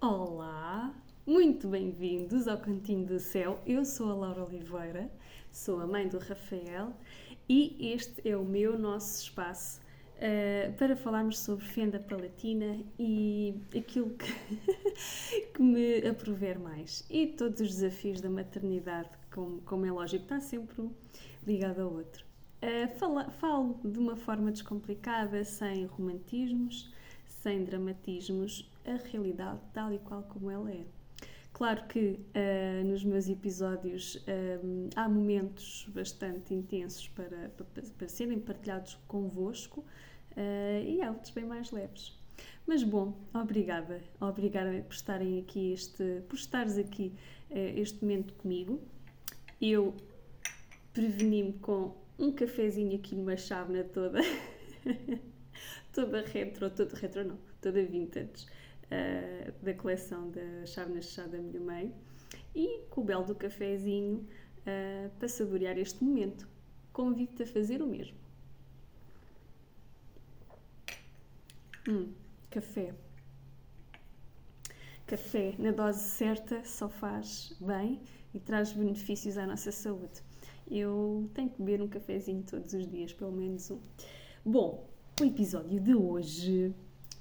Olá, muito bem-vindos ao Cantinho do Céu. Eu sou a Laura Oliveira, sou a mãe do Rafael e este é o meu, nosso espaço uh, para falarmos sobre fenda palatina e aquilo que, que me aprover mais. E todos os desafios da maternidade, como, como é lógico, está sempre um ligado ao outro. Uh, fala, falo de uma forma descomplicada, sem romantismos, sem dramatismos, a realidade tal e qual como ela é. Claro que uh, nos meus episódios uh, há momentos bastante intensos para, para, para serem partilhados convosco uh, e há outros bem mais leves. Mas bom, obrigada, obrigada por estarem aqui, este, por estares aqui este momento comigo. Eu preveni-me com um cafezinho aqui numa chávena toda, toda retro, toda retro não, toda vintage uh, da coleção da Chávenas de Chá da minha mãe e com o belo do cafezinho uh, para saborear este momento. Convido-te a fazer o mesmo. Hum, café. Café na dose certa só faz bem e traz benefícios à nossa saúde. Eu tenho que beber um cafezinho todos os dias, pelo menos um. Bom, o episódio de hoje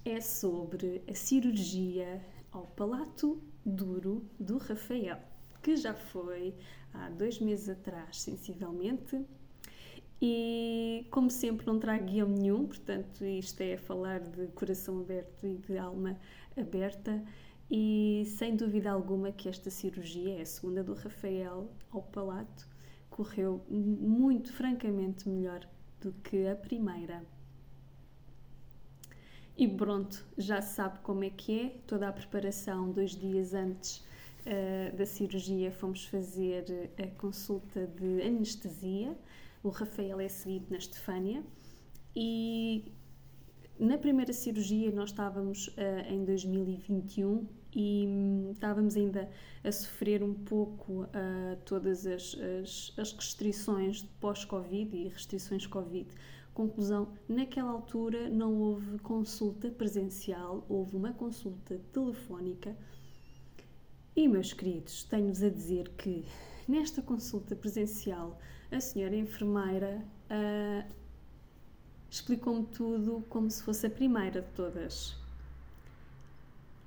é sobre a cirurgia ao palato duro do Rafael, que já foi há dois meses atrás, sensivelmente. E, como sempre, não trago guião nenhum, portanto, isto é falar de coração aberto e de alma aberta. E sem dúvida alguma que esta cirurgia é a segunda do Rafael ao palato, correu muito francamente melhor do que a primeira. E pronto, já sabe como é que é, toda a preparação, dois dias antes uh, da cirurgia, fomos fazer a consulta de anestesia. O Rafael é seguido na Estefânia. E na primeira cirurgia nós estávamos uh, em 2021 e um, estávamos ainda a sofrer um pouco uh, todas as, as, as restrições pós-Covid e restrições Covid Conclusão: naquela altura não houve consulta presencial, houve uma consulta telefónica. E, meus queridos, tenho-vos a dizer que nesta consulta presencial a senhora enfermeira uh, explicou-me tudo como se fosse a primeira de todas.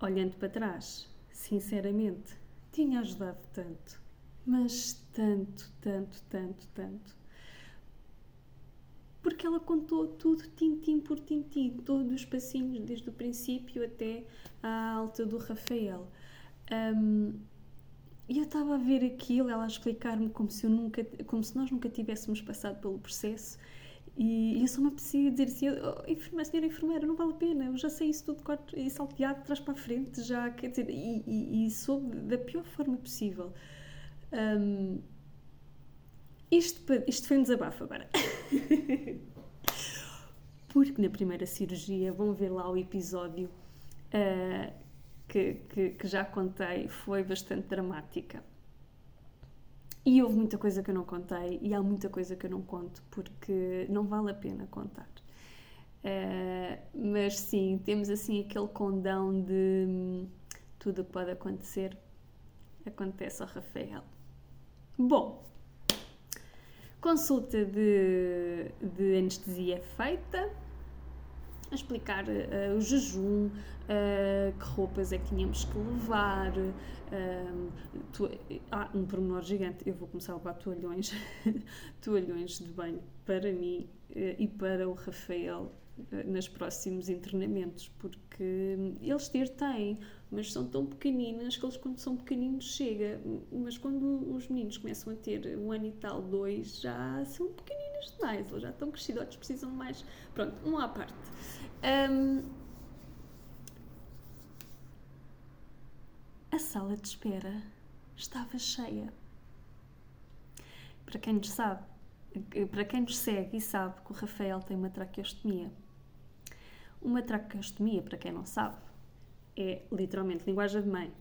Olhando para trás, sinceramente, tinha ajudado tanto, mas tanto, tanto, tanto, tanto porque ela contou tudo tintim por tintim, todos os passinhos, desde o princípio até à alta do Rafael. Um, e eu estava a ver aquilo, ela a explicar-me como se eu nunca, como se nós nunca tivéssemos passado pelo processo. E, eu só me apetecia dizer assim: oh, enfermeira, senhora enfermeira, não vale a pena, eu já sei isso tudo corto e salteado, trás para a frente, já, quer dizer, e, e, e soube da pior forma possível. Um, isto, isto foi um desabafo agora. Porque na primeira cirurgia, vão ver lá o episódio uh, que, que, que, já contei, foi bastante dramática. E houve muita coisa que eu não contei, e há muita coisa que eu não conto, porque não vale a pena contar. Uh, mas sim, temos assim aquele condão de hum, tudo pode acontecer, acontece ao Rafael. Bom, Consulta de, de anestesia feita, a explicar uh, o jejum, uh, que roupas é que tínhamos que levar. Uh, ah, um pormenor gigante, eu vou começar a levar toalhões, toalhões de banho para mim e para o Rafael nos próximos internamentos, porque eles ter têm, mas são tão pequeninas que eles quando são pequeninos chega, mas quando os meninos começam a ter um ano e tal, dois, já são pequeninas demais, eles já estão crescidos, precisam de mais, pronto, um à parte. Um, a sala de espera estava cheia. Para quem nos sabe, para quem nos segue e sabe que o Rafael tem uma traqueostomia, uma traqueostomia, para quem não sabe, é literalmente linguagem de mãe,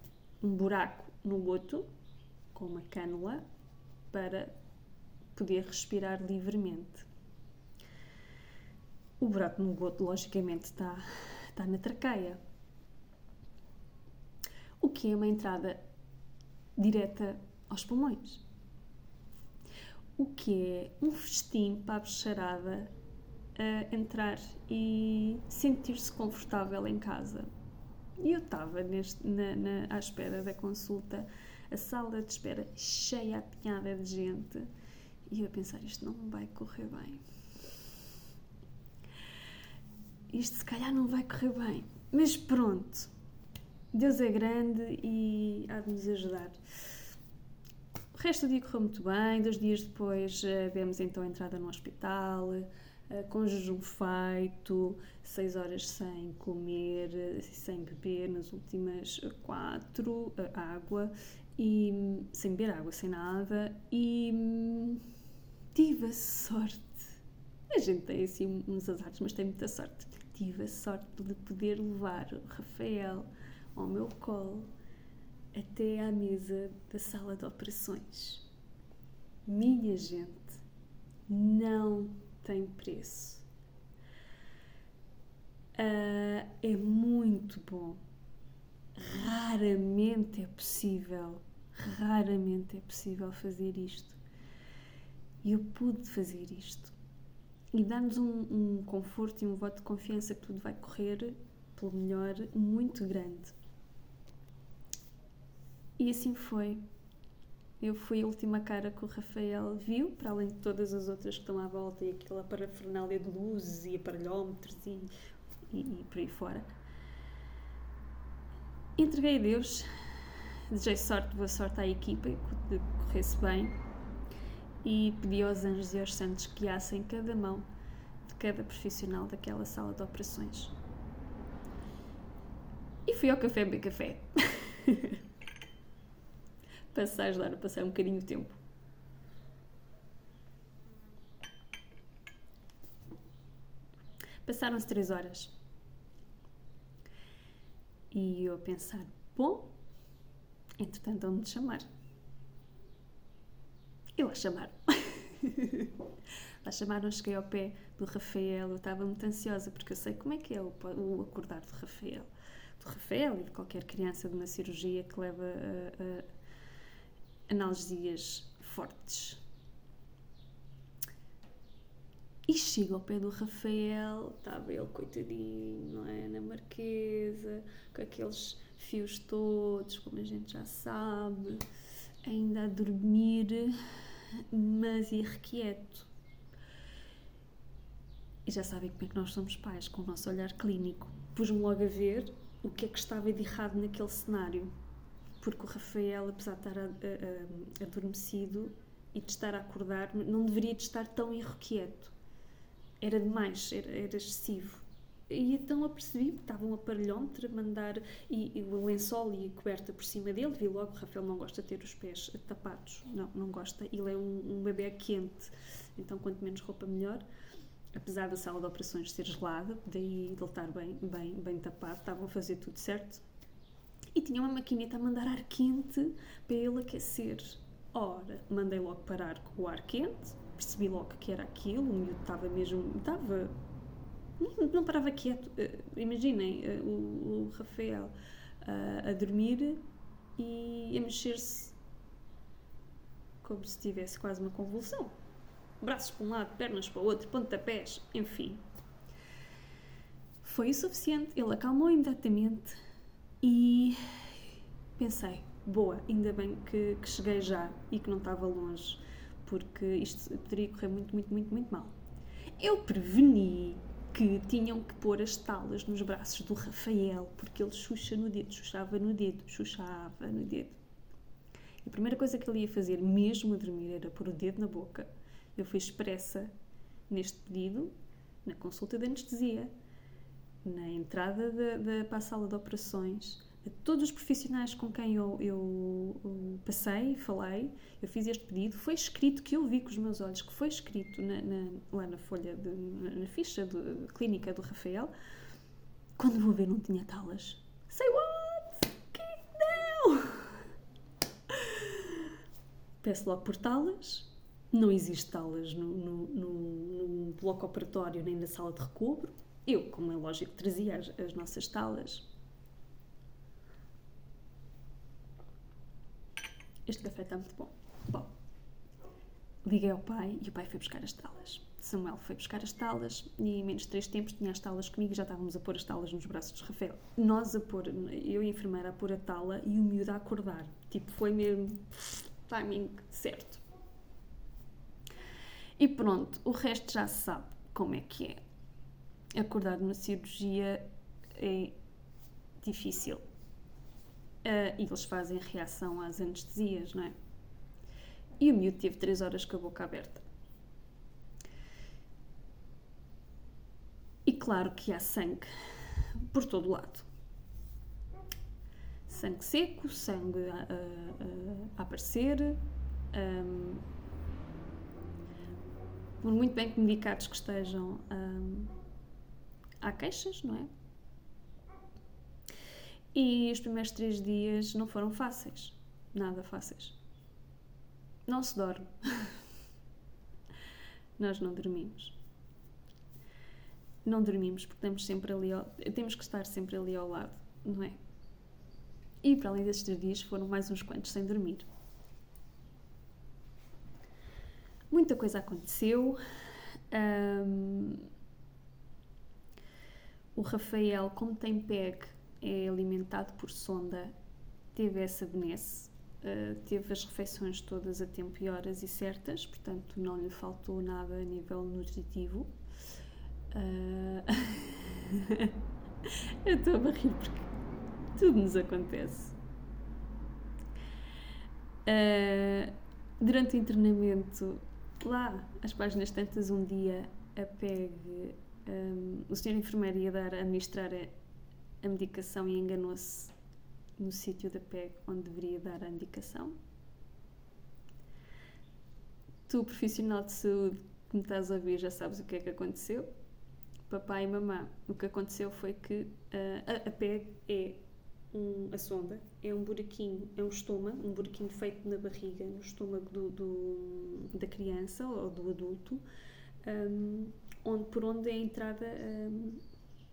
um buraco no goto com uma cânula para poder respirar livremente. O buraco no goto, logicamente, está, na traqueia. o que é uma entrada direta aos pulmões. O que é um festim para a bicharada a entrar e sentir-se confortável em casa. E eu estava na, na, à espera da consulta, a sala de espera cheia, apinhada de gente, e eu a pensar: isto não vai correr bem. Isto se calhar não vai correr bem. Mas pronto, Deus é grande e há de nos ajudar. O resto do dia correu muito bem. Dois dias depois uh, demos então a entrada no hospital, com jejum feito, seis horas sem comer, uh, sem beber, nas últimas quatro, água, e sem beber água, sem nada. E hum, tive a sorte. A gente tem assim uns azares, mas tem muita sorte. Tive a sorte de poder levar o Rafael ao meu colo até à mesa da sala de operações. Minha gente, não tem preço. Uh, é muito bom. Raramente é possível, raramente é possível fazer isto. E eu pude fazer isto. E dá-nos um, um conforto e um voto de confiança que tudo vai correr pelo melhor muito grande. E assim foi. Eu fui a última cara que o Rafael viu, para além de todas as outras que estão à volta e aquela parafernália de luzes e aparelhómetros e, e, e por aí fora. Entreguei a Deus, desejei sorte, boa sorte à equipa, que corresse bem e pedi aos anjos e aos santos que guiassem cada mão de cada profissional daquela sala de operações. E fui ao café beber café. para ajudar a passar um bocadinho o tempo. Passaram-se três horas. E eu a pensar, bom, entretanto vão-me chamar. Eu a chamar. Lá chamaram, cheguei ao pé do Rafael, eu estava muito ansiosa porque eu sei como é que é o, o acordar do Rafael. Do Rafael e de qualquer criança de uma cirurgia que leva a, a analgesias fortes. E chego ao pé do Rafael, estava ele coitadinho, não é? Na marquesa, com aqueles fios todos, como a gente já sabe, ainda a dormir, mas irrequieto. E já sabem como é que nós somos pais, com o nosso olhar clínico. Pus-me logo a ver o que é que estava de errado naquele cenário porque o Rafael, apesar de estar adormecido e de estar a acordar, não deveria de estar tão irrequieto. Era demais, era, era excessivo. E então apercebi que estava um aparelhómetro a mandar e, e, o lençol e a coberta por cima dele. Vi logo o Rafael não gosta de ter os pés tapados. Não, não gosta. Ele é um, um bebê quente, então quanto menos roupa melhor. Apesar da sala de operações ser gelada, daí ele estar bem, bem, bem tapado, estavam a fazer tudo certo e tinha uma maquineta a mandar ar quente para ele aquecer. Ora, mandei logo parar com o ar quente, percebi logo que era aquilo, o miúdo estava mesmo. estava. não, parava quieto. Uh, imaginem uh, o, Rafael uh, a dormir e a mexer-se como se tivesse quase uma convulsão. Braços para um lado, pernas para o outro, pontapés, enfim. Foi o suficiente, ele acalmou imediatamente e pensei, boa, ainda bem que, que cheguei já e que não estava longe, porque isto poderia correr muito, muito, muito, muito mal. Eu preveni que tinham que pôr as talas nos braços do Rafael, porque ele xuxa no dedo, xuxava no dedo, xuxava no dedo. E a primeira coisa que ele ia fazer, mesmo a dormir, era pôr o dedo na boca. Eu fui expressa neste pedido, na consulta de anestesia na entrada da, da, para a sala de operações, a todos os profissionais com quem eu, eu, passei, falei, eu fiz este pedido, foi escrito, que eu vi com os meus olhos, que foi escrito na, na, lá na folha, de, na, ficha de clínica do Rafael. Quando vou ver, não tinha talas. Say what? Que não! Peço logo por talas. Não existe talas no, no, no, no bloco operatório nem na sala de recobro eu, como é lógico, trazia as, as nossas talas. este café está muito bom. Bom, liguei ao pai e o pai foi buscar as talas. Samuel foi buscar as talas e em menos de três tempos tinha as talas comigo e já estávamos a pôr as talas nos braços de Rafael. Nós a pôr, eu e a enfermeira a pôr a tala e o miúdo a acordar. Tipo, foi mesmo timing certo. E pronto, o resto já se sabe como é que é. Acordar numa cirurgia é difícil. Uh, e eles fazem reação às anestesias, não é? E o miúdo teve 3 horas com a boca aberta. E claro que há sangue por todo lado. Sangue seco, sangue a, a, a aparecer. Um, por muito bem que medicados que estejam, um, há queixas, não é? E os primeiros três dias não foram fáceis. Nada fáceis. Não se dorme. Nós não dormimos. Não dormimos porque estamos sempre ali ao, temos que estar sempre ali ao lado, não é? E para além destes três dias foram mais uns quantos sem dormir. Muita coisa aconteceu. O Rafael, como tem PEG, é alimentado por sonda, teve essa benesse, uh, teve as refeições todas a tempo e horas e certas, portanto não lhe faltou nada a nível nutritivo. Uh... Eu estou a rir porque tudo nos acontece. Uh, durante o internamento, lá, às páginas tantas, um dia a PEG, um, o senhor enfermeiro ia dar a administrar a medicação e enganou-se no sítio da PEG onde deveria dar a indicação. Tu, profissional de saúde que me estás a ouvir, já sabes o que é que aconteceu. Papai e mamã, o que aconteceu foi que uh, a, PEG é um, a sonda, é um buraquinho, é um estoma, um buraquinho feito na barriga, no estômago do, do da criança ou do adulto, um, onde, por onde é a entrada um,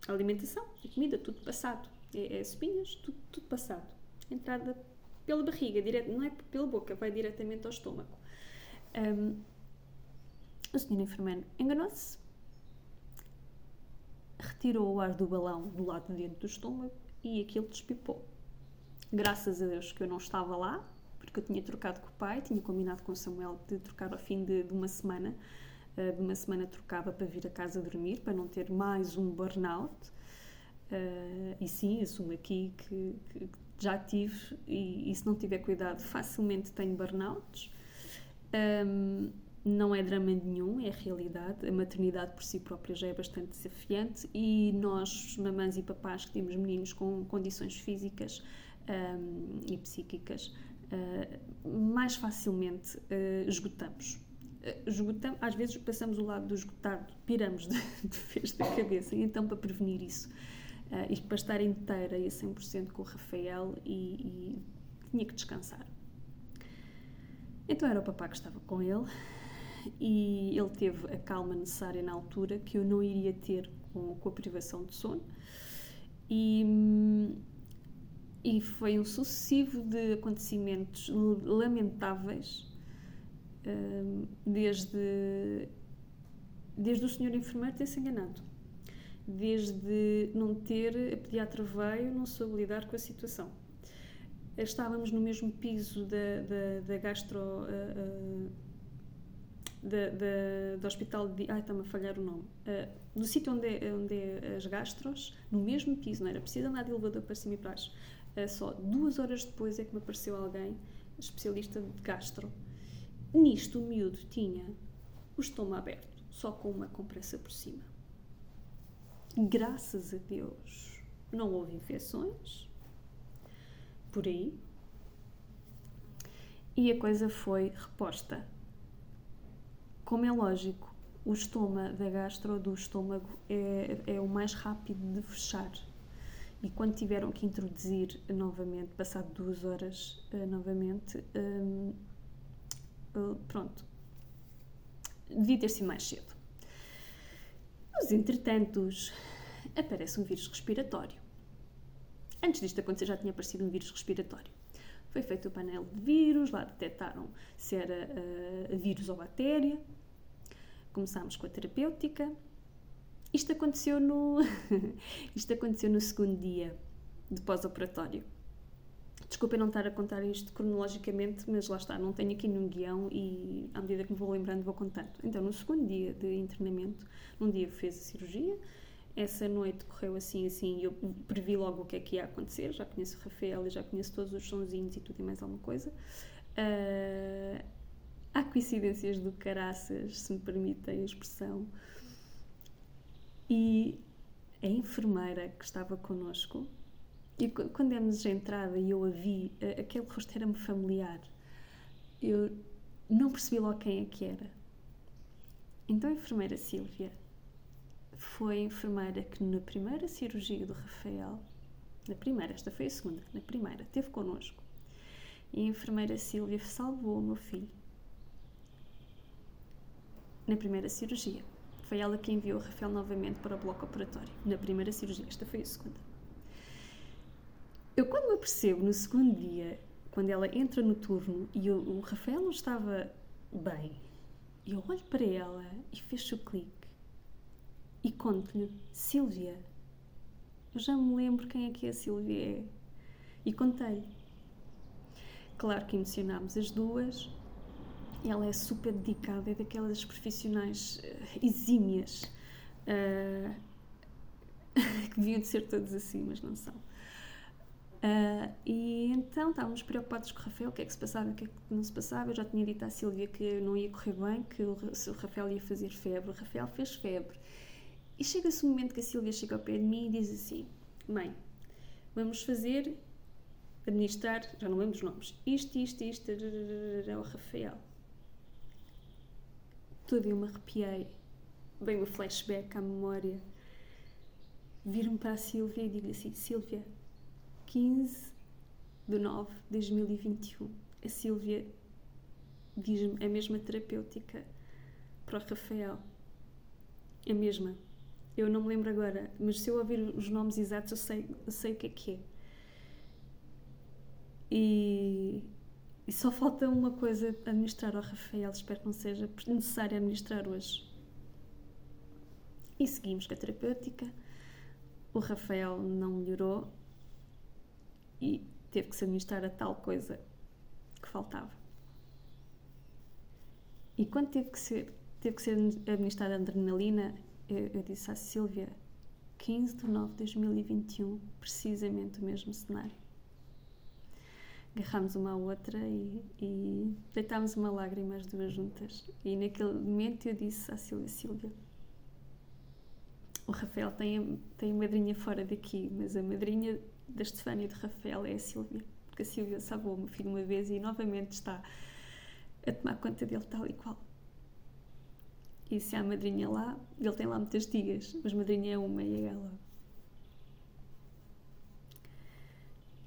alimentação e comida, tudo passado. É, é espinhas, tudo, tudo passado. Entrada pela barriga, direto, não é pela boca, vai diretamente ao estômago. Um, o senhor enfermeiro enganou-se, retirou o ar do balão do lado de dentro do estômago e aquilo despipou. Graças a Deus que eu não estava lá, porque eu tinha trocado com o pai, tinha combinado com o Samuel de trocar ao fim de, de uma semana de uma semana trocava para vir a casa dormir, para não ter mais um burnout. Uh, e sim, assumo aqui que, que, já tive, e, e, se não tiver cuidado, facilmente tenho burnouts. Um, não é drama nenhum, é realidade. A maternidade por si própria já é bastante desafiante e nós, mamães e papás que temos meninos com condições físicas um, e psíquicas, uh, mais facilmente uh, esgotamos esgotamos, às vezes passamos o lado do esgotado, piramos de, de vez da cabeça. E então, para prevenir isso, uh, e para estar inteira e a 100% com o Rafael, e, e, tinha que descansar. Então era o papá que estava com ele e ele teve a calma necessária na altura que eu não iria ter com, com a privação de sono. E, e foi um sucessivo de acontecimentos lamentáveis desde, desde o senhor enfermeiro ter se enganado, desde não ter, a pediatra veio, não soube lidar com a situação. Estávamos no mesmo piso da, da, da gastro. Da, da, do hospital de. Ai, está-me a falhar o nome. Do sítio onde, é, onde é as gastros, no mesmo piso, não era preciso andar de elevador para cima e para baixo. Só duas horas depois é que me apareceu alguém, especialista de gastro, Nisto, o miúdo tinha o estômago aberto, só com uma compressa por cima. Graças a Deus, não houve infecções por aí. E a coisa foi reposta. Como é lógico, o estômago da gastro do estômago é, é o mais rápido de fechar. E quando tiveram que introduzir novamente, passado duas horas uh, novamente, um, pronto, devia ter sido mais cedo. Mas, entretanto, aparece um vírus respiratório. Antes disto acontecer, já tinha aparecido um vírus respiratório. Foi feito o painel de vírus, lá detectaram se era uh, vírus ou bactéria. Começámos com a terapêutica. Isto aconteceu no, isto aconteceu no segundo dia de pós-operatório. Desculpem não estar a contar isto cronologicamente, mas lá está, não tenho aqui nenhum guião e à medida que me vou lembrando vou contando. Então, no segundo dia de internamento, num dia fez a cirurgia, essa noite correu assim, assim, e eu previ logo o que é que ia acontecer. Já conheço o Rafael e já conheço todos os sonzinhos e tudo e mais alguma coisa. Uh, há coincidências do caraças, se me permitem a expressão. E a enfermeira que estava connosco, e quando demos a entrada e eu a vi, aquele rosto era-me familiar. Eu não percebi logo quem é que era. Então a enfermeira Sílvia foi a enfermeira que na primeira cirurgia do Rafael, na primeira, esta foi a segunda, na primeira, teve connosco. E a enfermeira Sílvia salvou o meu filho. Na primeira cirurgia. Foi ela que enviou o Rafael novamente para o bloco operatório. Na primeira cirurgia, esta foi a segunda. Eu, quando me apercebo no segundo dia, quando ela entra no turno e o, o Rafael não estava bem, eu olho para ela e fecho o clique e conto-lhe: Sílvia, eu já me lembro quem é que a Sílvia é. E contei. Claro que emocionámos as duas. Ela é super dedicada, é daquelas profissionais uh, exímias uh, que deviam de ser todos assim, mas não são. Uh, e então estávamos preocupados com o Rafael, o que é que se passava, o que é que não se passava. Eu já tinha dito à Sílvia que não ia correr bem, que o, o Rafael ia fazer febre. O Rafael fez febre. E chega-se um momento que a Silvia chega ao pé de mim e diz assim: Mãe, vamos fazer, administrar, já não lembro os nomes, isto, isto, isto, é o Rafael. Toda eu me arrepiei, bem o flashback à memória. Viro-me para a Silvia e digo assim: Silvia, 15 de 9 de 2021. A Silvia diz-me a mesma terapêutica para o Rafael. A mesma. Eu não me lembro agora, mas se eu ouvir os nomes exatos, eu sei, eu sei o que é que é. E, e só falta uma coisa a administrar ao Rafael, espero que não seja necessário administrar hoje. E seguimos com a terapêutica. O Rafael não melhorou e teve que se administrar a tal coisa que faltava. E quando teve que ser, teve que ser administrada a adrenalina, eu, eu disse à Silvia, 15 de nove de 2021, precisamente o mesmo cenário. Agarrámos uma à outra e, e deitámos uma lágrima as duas juntas. E naquele momento eu disse à Silvia, Silvia, o Rafael tem, tem a madrinha fora daqui, mas a madrinha da Estefânia de Rafael é a Silvia. Porque a Silvia salvou o meu filho uma vez e novamente está a tomar conta dele tal e qual. E se há madrinha lá, ele tem lá muitas tias, mas madrinha é uma e é ela.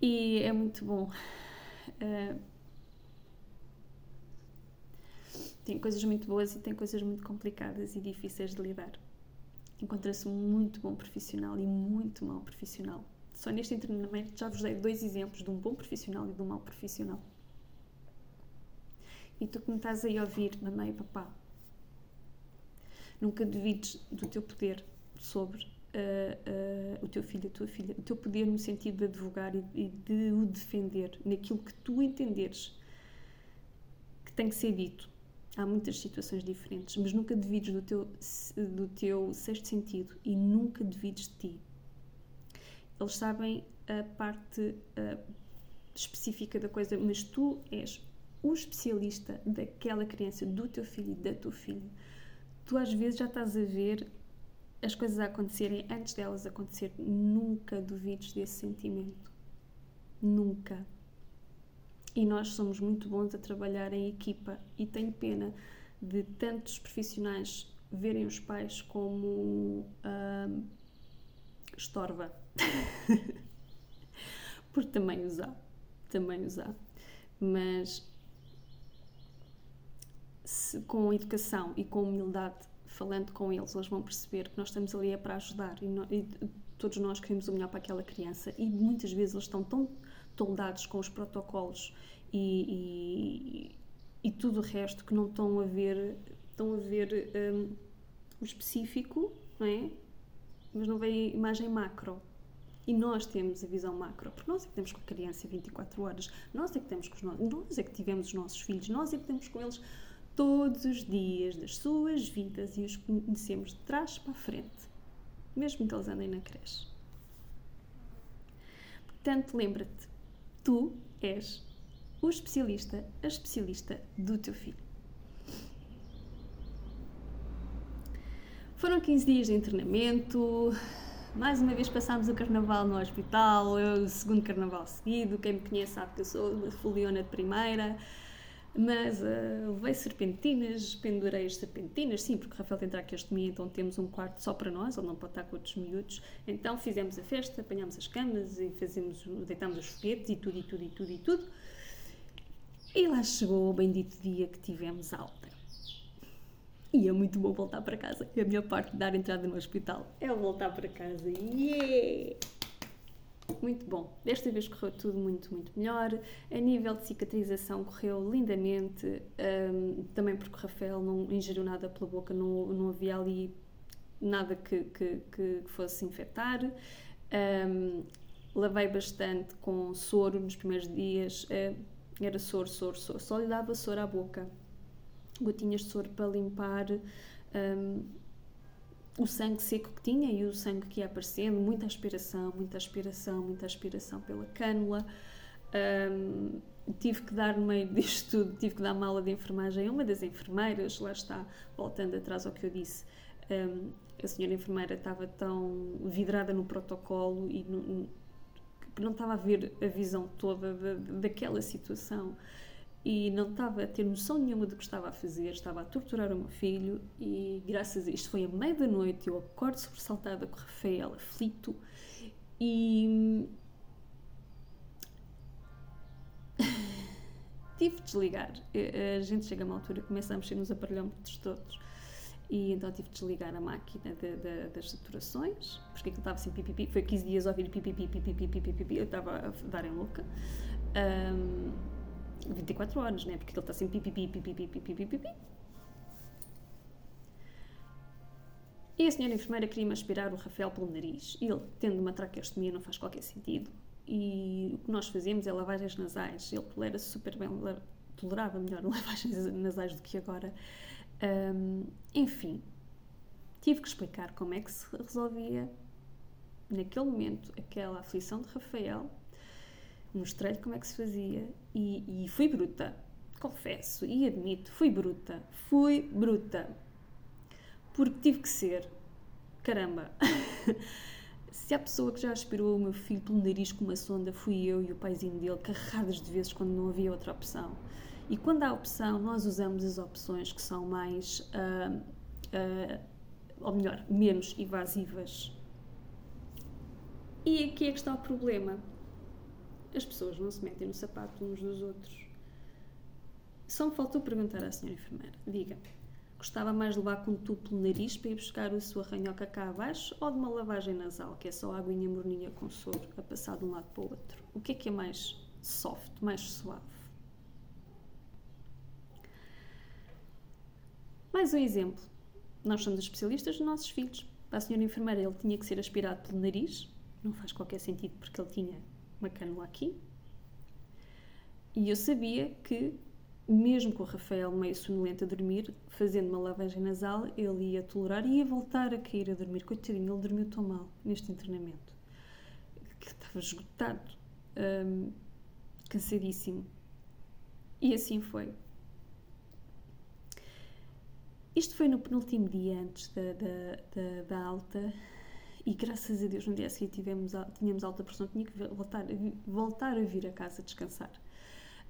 E é muito bom. Uh, tem coisas muito boas e tem coisas muito complicadas e difíceis de lidar. Encontra-se um muito bom profissional e muito mau profissional. Só neste treinamento já vos dei dois exemplos de um bom profissional e de um mau profissional. E tu que me estás aí a ouvir, mamãe e papá, Nunca duvides do teu poder sobre uh, uh, o teu filho, a tua filha, o teu poder no sentido de advogar e, e de o defender naquilo que tu entenderes que tem que ser dito. Há muitas situações diferentes, mas nunca duvides do teu, do teu sexto sentido e nunca duvides de ti. Eles sabem a parte uh, específica da coisa, mas tu és o especialista daquela criança, do teu filho da tua filha tu às vezes já estás a ver as coisas a acontecerem antes delas acontecer. Nunca duvides desse sentimento. Nunca. E nós somos muito bons a trabalhar em equipa e tenho pena de tantos profissionais verem os pais como hum, estorva. Porque também há. Também há. Mas se, com educação e com humildade, falando com eles, eles vão perceber que nós estamos ali é para ajudar e, e todos nós queremos o melhor para aquela criança e muitas vezes eles estão tão toldados com os protocolos e, e, e tudo o resto que não estão a ver, estão a ver um, o específico, não é? Mas não vem a imagem macro. E nós temos a visão macro, porque nós é que temos com a criança 24 horas, nós é que temos com os nossos, nós é que tivemos os nossos filhos, nós é que temos com eles todos os dias das suas vidas e os conhecemos de trás para a frente, mesmo que eles andem na creche. Portanto, lembra-te, tu és o especialista, a especialista do teu filho. Foram 15 dias de internamento, mais uma vez passámos o carnaval no hospital, eu, o segundo carnaval seguido. Quem me conhece sabe que eu sou uma foliona de primeira. Mas uh, levei serpentinas, pendurei as serpentinas, sim, porque o Rafael tem traqueostomia, então temos um quarto só para nós, ele não pode estar com outros miúdos. Então fizemos a festa, apanhámos as camas e fazemos, deitámos os foguetes e tudo, e tudo, e tudo, e tudo. E lá chegou o bendito dia que tivemos alta. E é muito bom voltar para casa. É a melhor parte de dar entrada no hospital. É voltar para casa. Yeah! Muito bom. Desta vez correu tudo muito, muito melhor. A nível de cicatrização correu lindamente. Um, também porque o Rafael não ingeriu nada pela boca, não, não havia ali nada que, que, que fosse infectar. Um, lavei bastante com soro nos primeiros dias. Uh, era soro, soro, soro. Só lhe dava soro à boca gotinhas de soro para limpar um, o sangue seco que tinha e o sangue que ia aparecendo, muita aspiração, muita aspiração, muita aspiração pela cânula. Um, tive que dar no meio disto tudo, tive que dar uma aula de enfermagem a uma das enfermeiras, lá está, voltando atrás ao que eu disse, um, a senhora enfermeira estava tão vidrada no protocolo e no, que não estava a ver a visão toda da, daquela situação e não estava a ter noção nenhuma do que estava a fazer, estava a torturar o meu filho e graças a isto foi a meia da noite, eu acordo sobressaltada com o Rafael aflito e tive de desligar. A gente chega a uma altura, começa a mexer nos aparelhómetros todos e então tive de desligar a máquina de, de, das saturações, porque aquilo estava assim pipipi, foi 15 dias a ouvir pipipi, pipipi, pipipi, eu estava a dar em louca. Um, 24 horas, né? Porque ele está sempre pipi, pipi, pipi, pipi, pipi. E a senhora enfermeira queria-me aspirar o Rafael pelo nariz. Ele, tendo uma traqueostomia, não faz qualquer sentido. E o que nós fazemos é lavagens nasais. Ele tolera super bem, tolerava melhor lavagens nasais do que agora. Um, enfim, tive que explicar como é que se resolvia, naquele momento, aquela aflição de Rafael mostrei-lhe como é que se fazia e, e fui bruta, confesso e admito, fui bruta, fui bruta, porque tive que ser, caramba. Se há pessoa que já aspirou o meu filho pelo nariz com uma sonda, fui eu e o paizinho dele, carradas de vezes quando não havia outra opção. E quando há opção, nós usamos as opções que são mais, uh, uh, ou melhor, menos invasivas. E aqui é que está o problema as pessoas não se metem no sapato uns dos outros. Só me faltou perguntar à senhora enfermeira: diga-me, gostava mais de levar com um pelo nariz para ir buscar a sua ranhoca cá abaixo ou de uma lavagem nasal, que é só aguinha morninha com soro a passar de um lado para o outro? O que é que é mais soft, mais suave? Mais um exemplo. Nós somos especialistas dos nossos filhos. Para a senhora enfermeira, ele tinha que ser aspirado pelo nariz. Não faz qualquer sentido porque ele tinha uma cânula aqui. E eu sabia que, mesmo com o Rafael meio sonolento a dormir, fazendo uma lavagem nasal, ele ia tolerar e ia voltar a cair a dormir. Coitadinho, ele dormiu tão mal neste internamento. Que estava esgotado, hum, cansadíssimo. E assim foi. Isto foi no penúltimo dia antes da, da, da, da alta e graças a Deus no dia a seguir tivemos, tínhamos alta pressão, tinha que voltar, voltar a vir a casa descansar.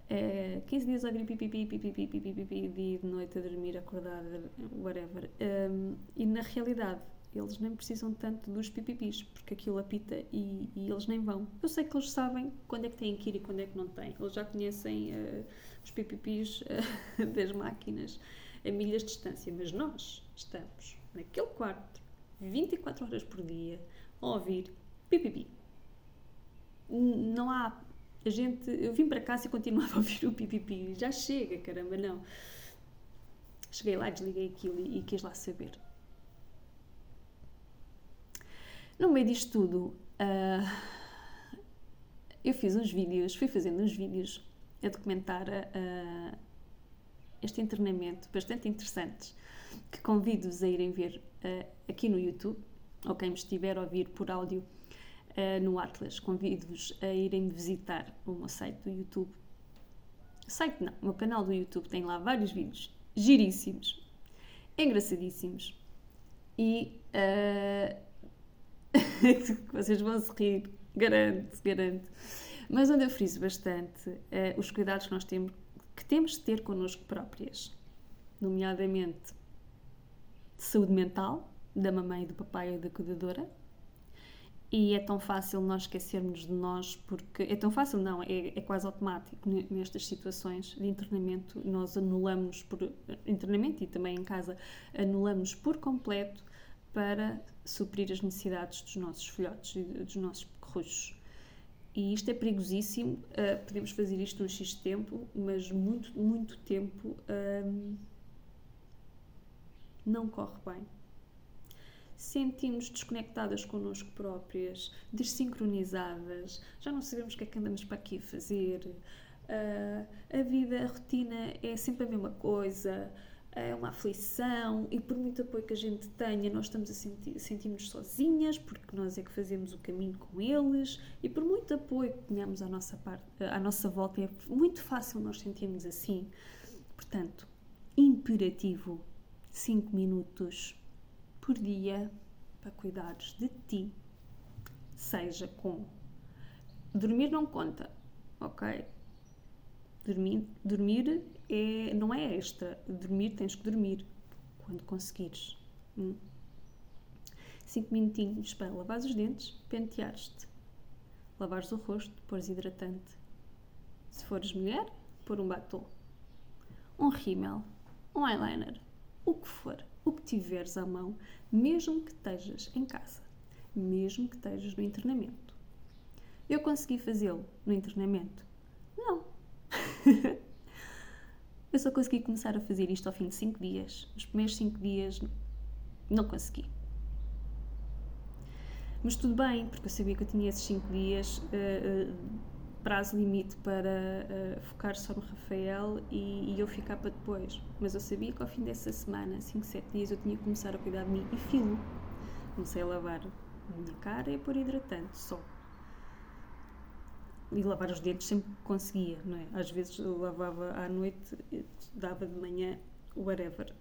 É, 15 dias a vir pipi, pipi, pipi, pipi, pipi, dia de noite a dormir, acordada, whatever. Um, e na realidade, eles nem precisam tanto dos pipipis, porque aquilo apita e, e, eles nem vão. Eu sei que eles sabem quando é que têm que ir e quando é que não têm. Eles já conhecem uh, os pipipis uh, das máquinas a milhas de distância, mas nós estamos naquele quarto 24 horas por dia a ouvir pipipi. Não há. A gente. Eu vim para casa e continuava a ouvir o pipipi. Já chega, caramba, não. Cheguei lá, desliguei aquilo e, e quis lá saber. No meio disto tudo, uh, eu fiz uns vídeos, fui fazendo uns vídeos a documentar uh, este internamento bastante interessantes que convido-vos a irem ver uh, aqui no YouTube, ou quem me estiver a ouvir por áudio uh, no Atlas, convido-vos a irem visitar o meu site do YouTube. Site não, o meu canal do YouTube tem lá vários vídeos giríssimos, engraçadíssimos e uh, vocês vão se rir, garanto, garanto. Mas onde eu friso bastante os cuidados que nós temos, que temos de ter connosco próprias, nomeadamente de saúde mental da mamãe, do papai e da cuidadora. E é tão fácil nós esquecermos de nós, porque é tão fácil, não, é, é quase automático nestas situações de internamento. Nós anulamos por internamento e também em casa, anulamos por completo para suprir as necessidades dos nossos filhotes e dos nossos pequerruchos. E isto é perigosíssimo. Uh, podemos fazer isto um X tempo, mas muito, muito tempo. Uh, não corre bem. Sentimos desconectadas connosco próprias, desincronizadas, já não sabemos o que é que andamos para aqui fazer. Uh, a vida, a rotina é sempre a mesma coisa, é uma aflição e por muito apoio que a gente tenha, nós estamos a sentir, sentimos sozinhas porque nós é que fazemos o caminho com eles e por muito apoio que tenhamos à nossa, parte, à nossa volta, é muito fácil nós sentirmos assim. Portanto, imperativo 5 minutos por dia para cuidares de ti, seja com dormir não conta, ok? Dormir, dormir é, não é extra. Dormir tens que dormir quando conseguires. 5 hum. minutinhos para lavar os dentes, penteares-te, lavares o rosto, pôres hidratante. Se fores mulher, pôr um batom, um rímel, um eyeliner, o que for, o que tiveres à mão, mesmo que estejas em casa, mesmo que estejas no internamento. Eu consegui fazê-lo no internamento? Não. eu só consegui começar a fazer isto ao fim de 5 dias. Os primeiros 5 dias não consegui. Mas tudo bem, porque eu sabia que eu tinha esses 5 dias. Uh, uh, prazo limite para uh, focar só no Rafael e, e, eu ficar para depois. Mas eu sabia que ao fim dessa semana, 5, 7 dias, eu tinha que começar a cuidar de mim e filo. Comecei a lavar a minha cara e a pôr hidratante só. E lavar os dentes sempre que conseguia, não é? Às vezes eu lavava à noite, dava de manhã, whatever.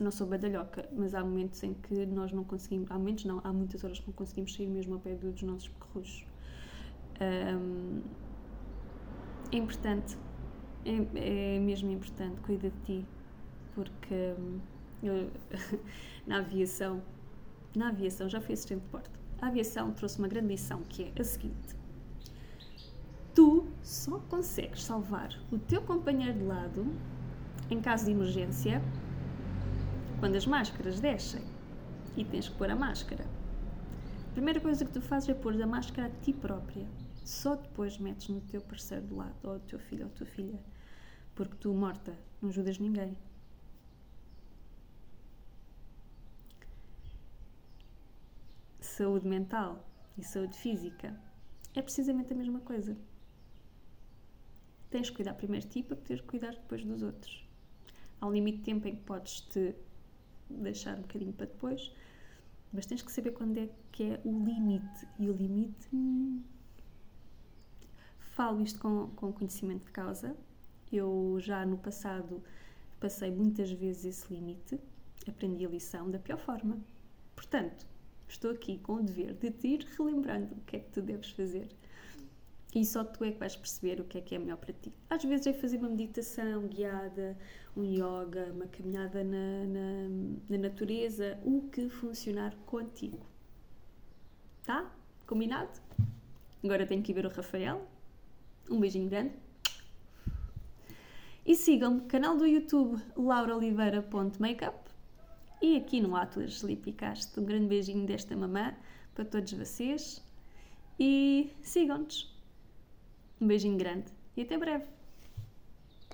Não sou badalhoca, mas há momentos em que nós não conseguimos, há momentos não, há muitas horas que não conseguimos sair mesmo a pé dos nossos perros um, é importante, é, é, mesmo importante, cuida de ti, porque hum, eu, na aviação, na aviação, já fui assistente de bordo, a aviação trouxe uma grande lição que é a seguinte: tu só consegues salvar o teu companheiro de lado em caso de emergência quando as máscaras descem e tens que pôr a máscara. A primeira coisa que tu fazes é pôr a máscara a ti própria só depois metes no teu parceiro do lado, ou o teu filho ou tua filha, porque tu, morta, não ajudas ninguém. Saúde mental e saúde física é precisamente a mesma coisa. Tens que cuidar primeiro de ti para poder cuidar depois dos outros. Há um limite de tempo em que podes te deixar um bocadinho para depois, mas tens que saber quando é que é o limite. E o limite. Hum, Falo isto com, com conhecimento de causa. Eu já no passado passei muitas vezes esse limite, aprendi a lição da pior forma. Portanto, estou aqui com o dever de te ir relembrando o que é que tu deves fazer. E só tu é que vais perceber o que é que é melhor para ti. Às vezes é fazer uma meditação guiada, um yoga, uma caminhada na, na, na natureza, o que funcionar contigo. Tá? Combinado? Agora tenho que ir ver o Rafael, um beijinho grande. E sigam-me, canal do YouTube lauraoliveira.makeup e aqui no Atlas Sleepycast. Um grande beijinho desta mamã para todos vocês e sigam-nos. Um beijinho grande e até breve!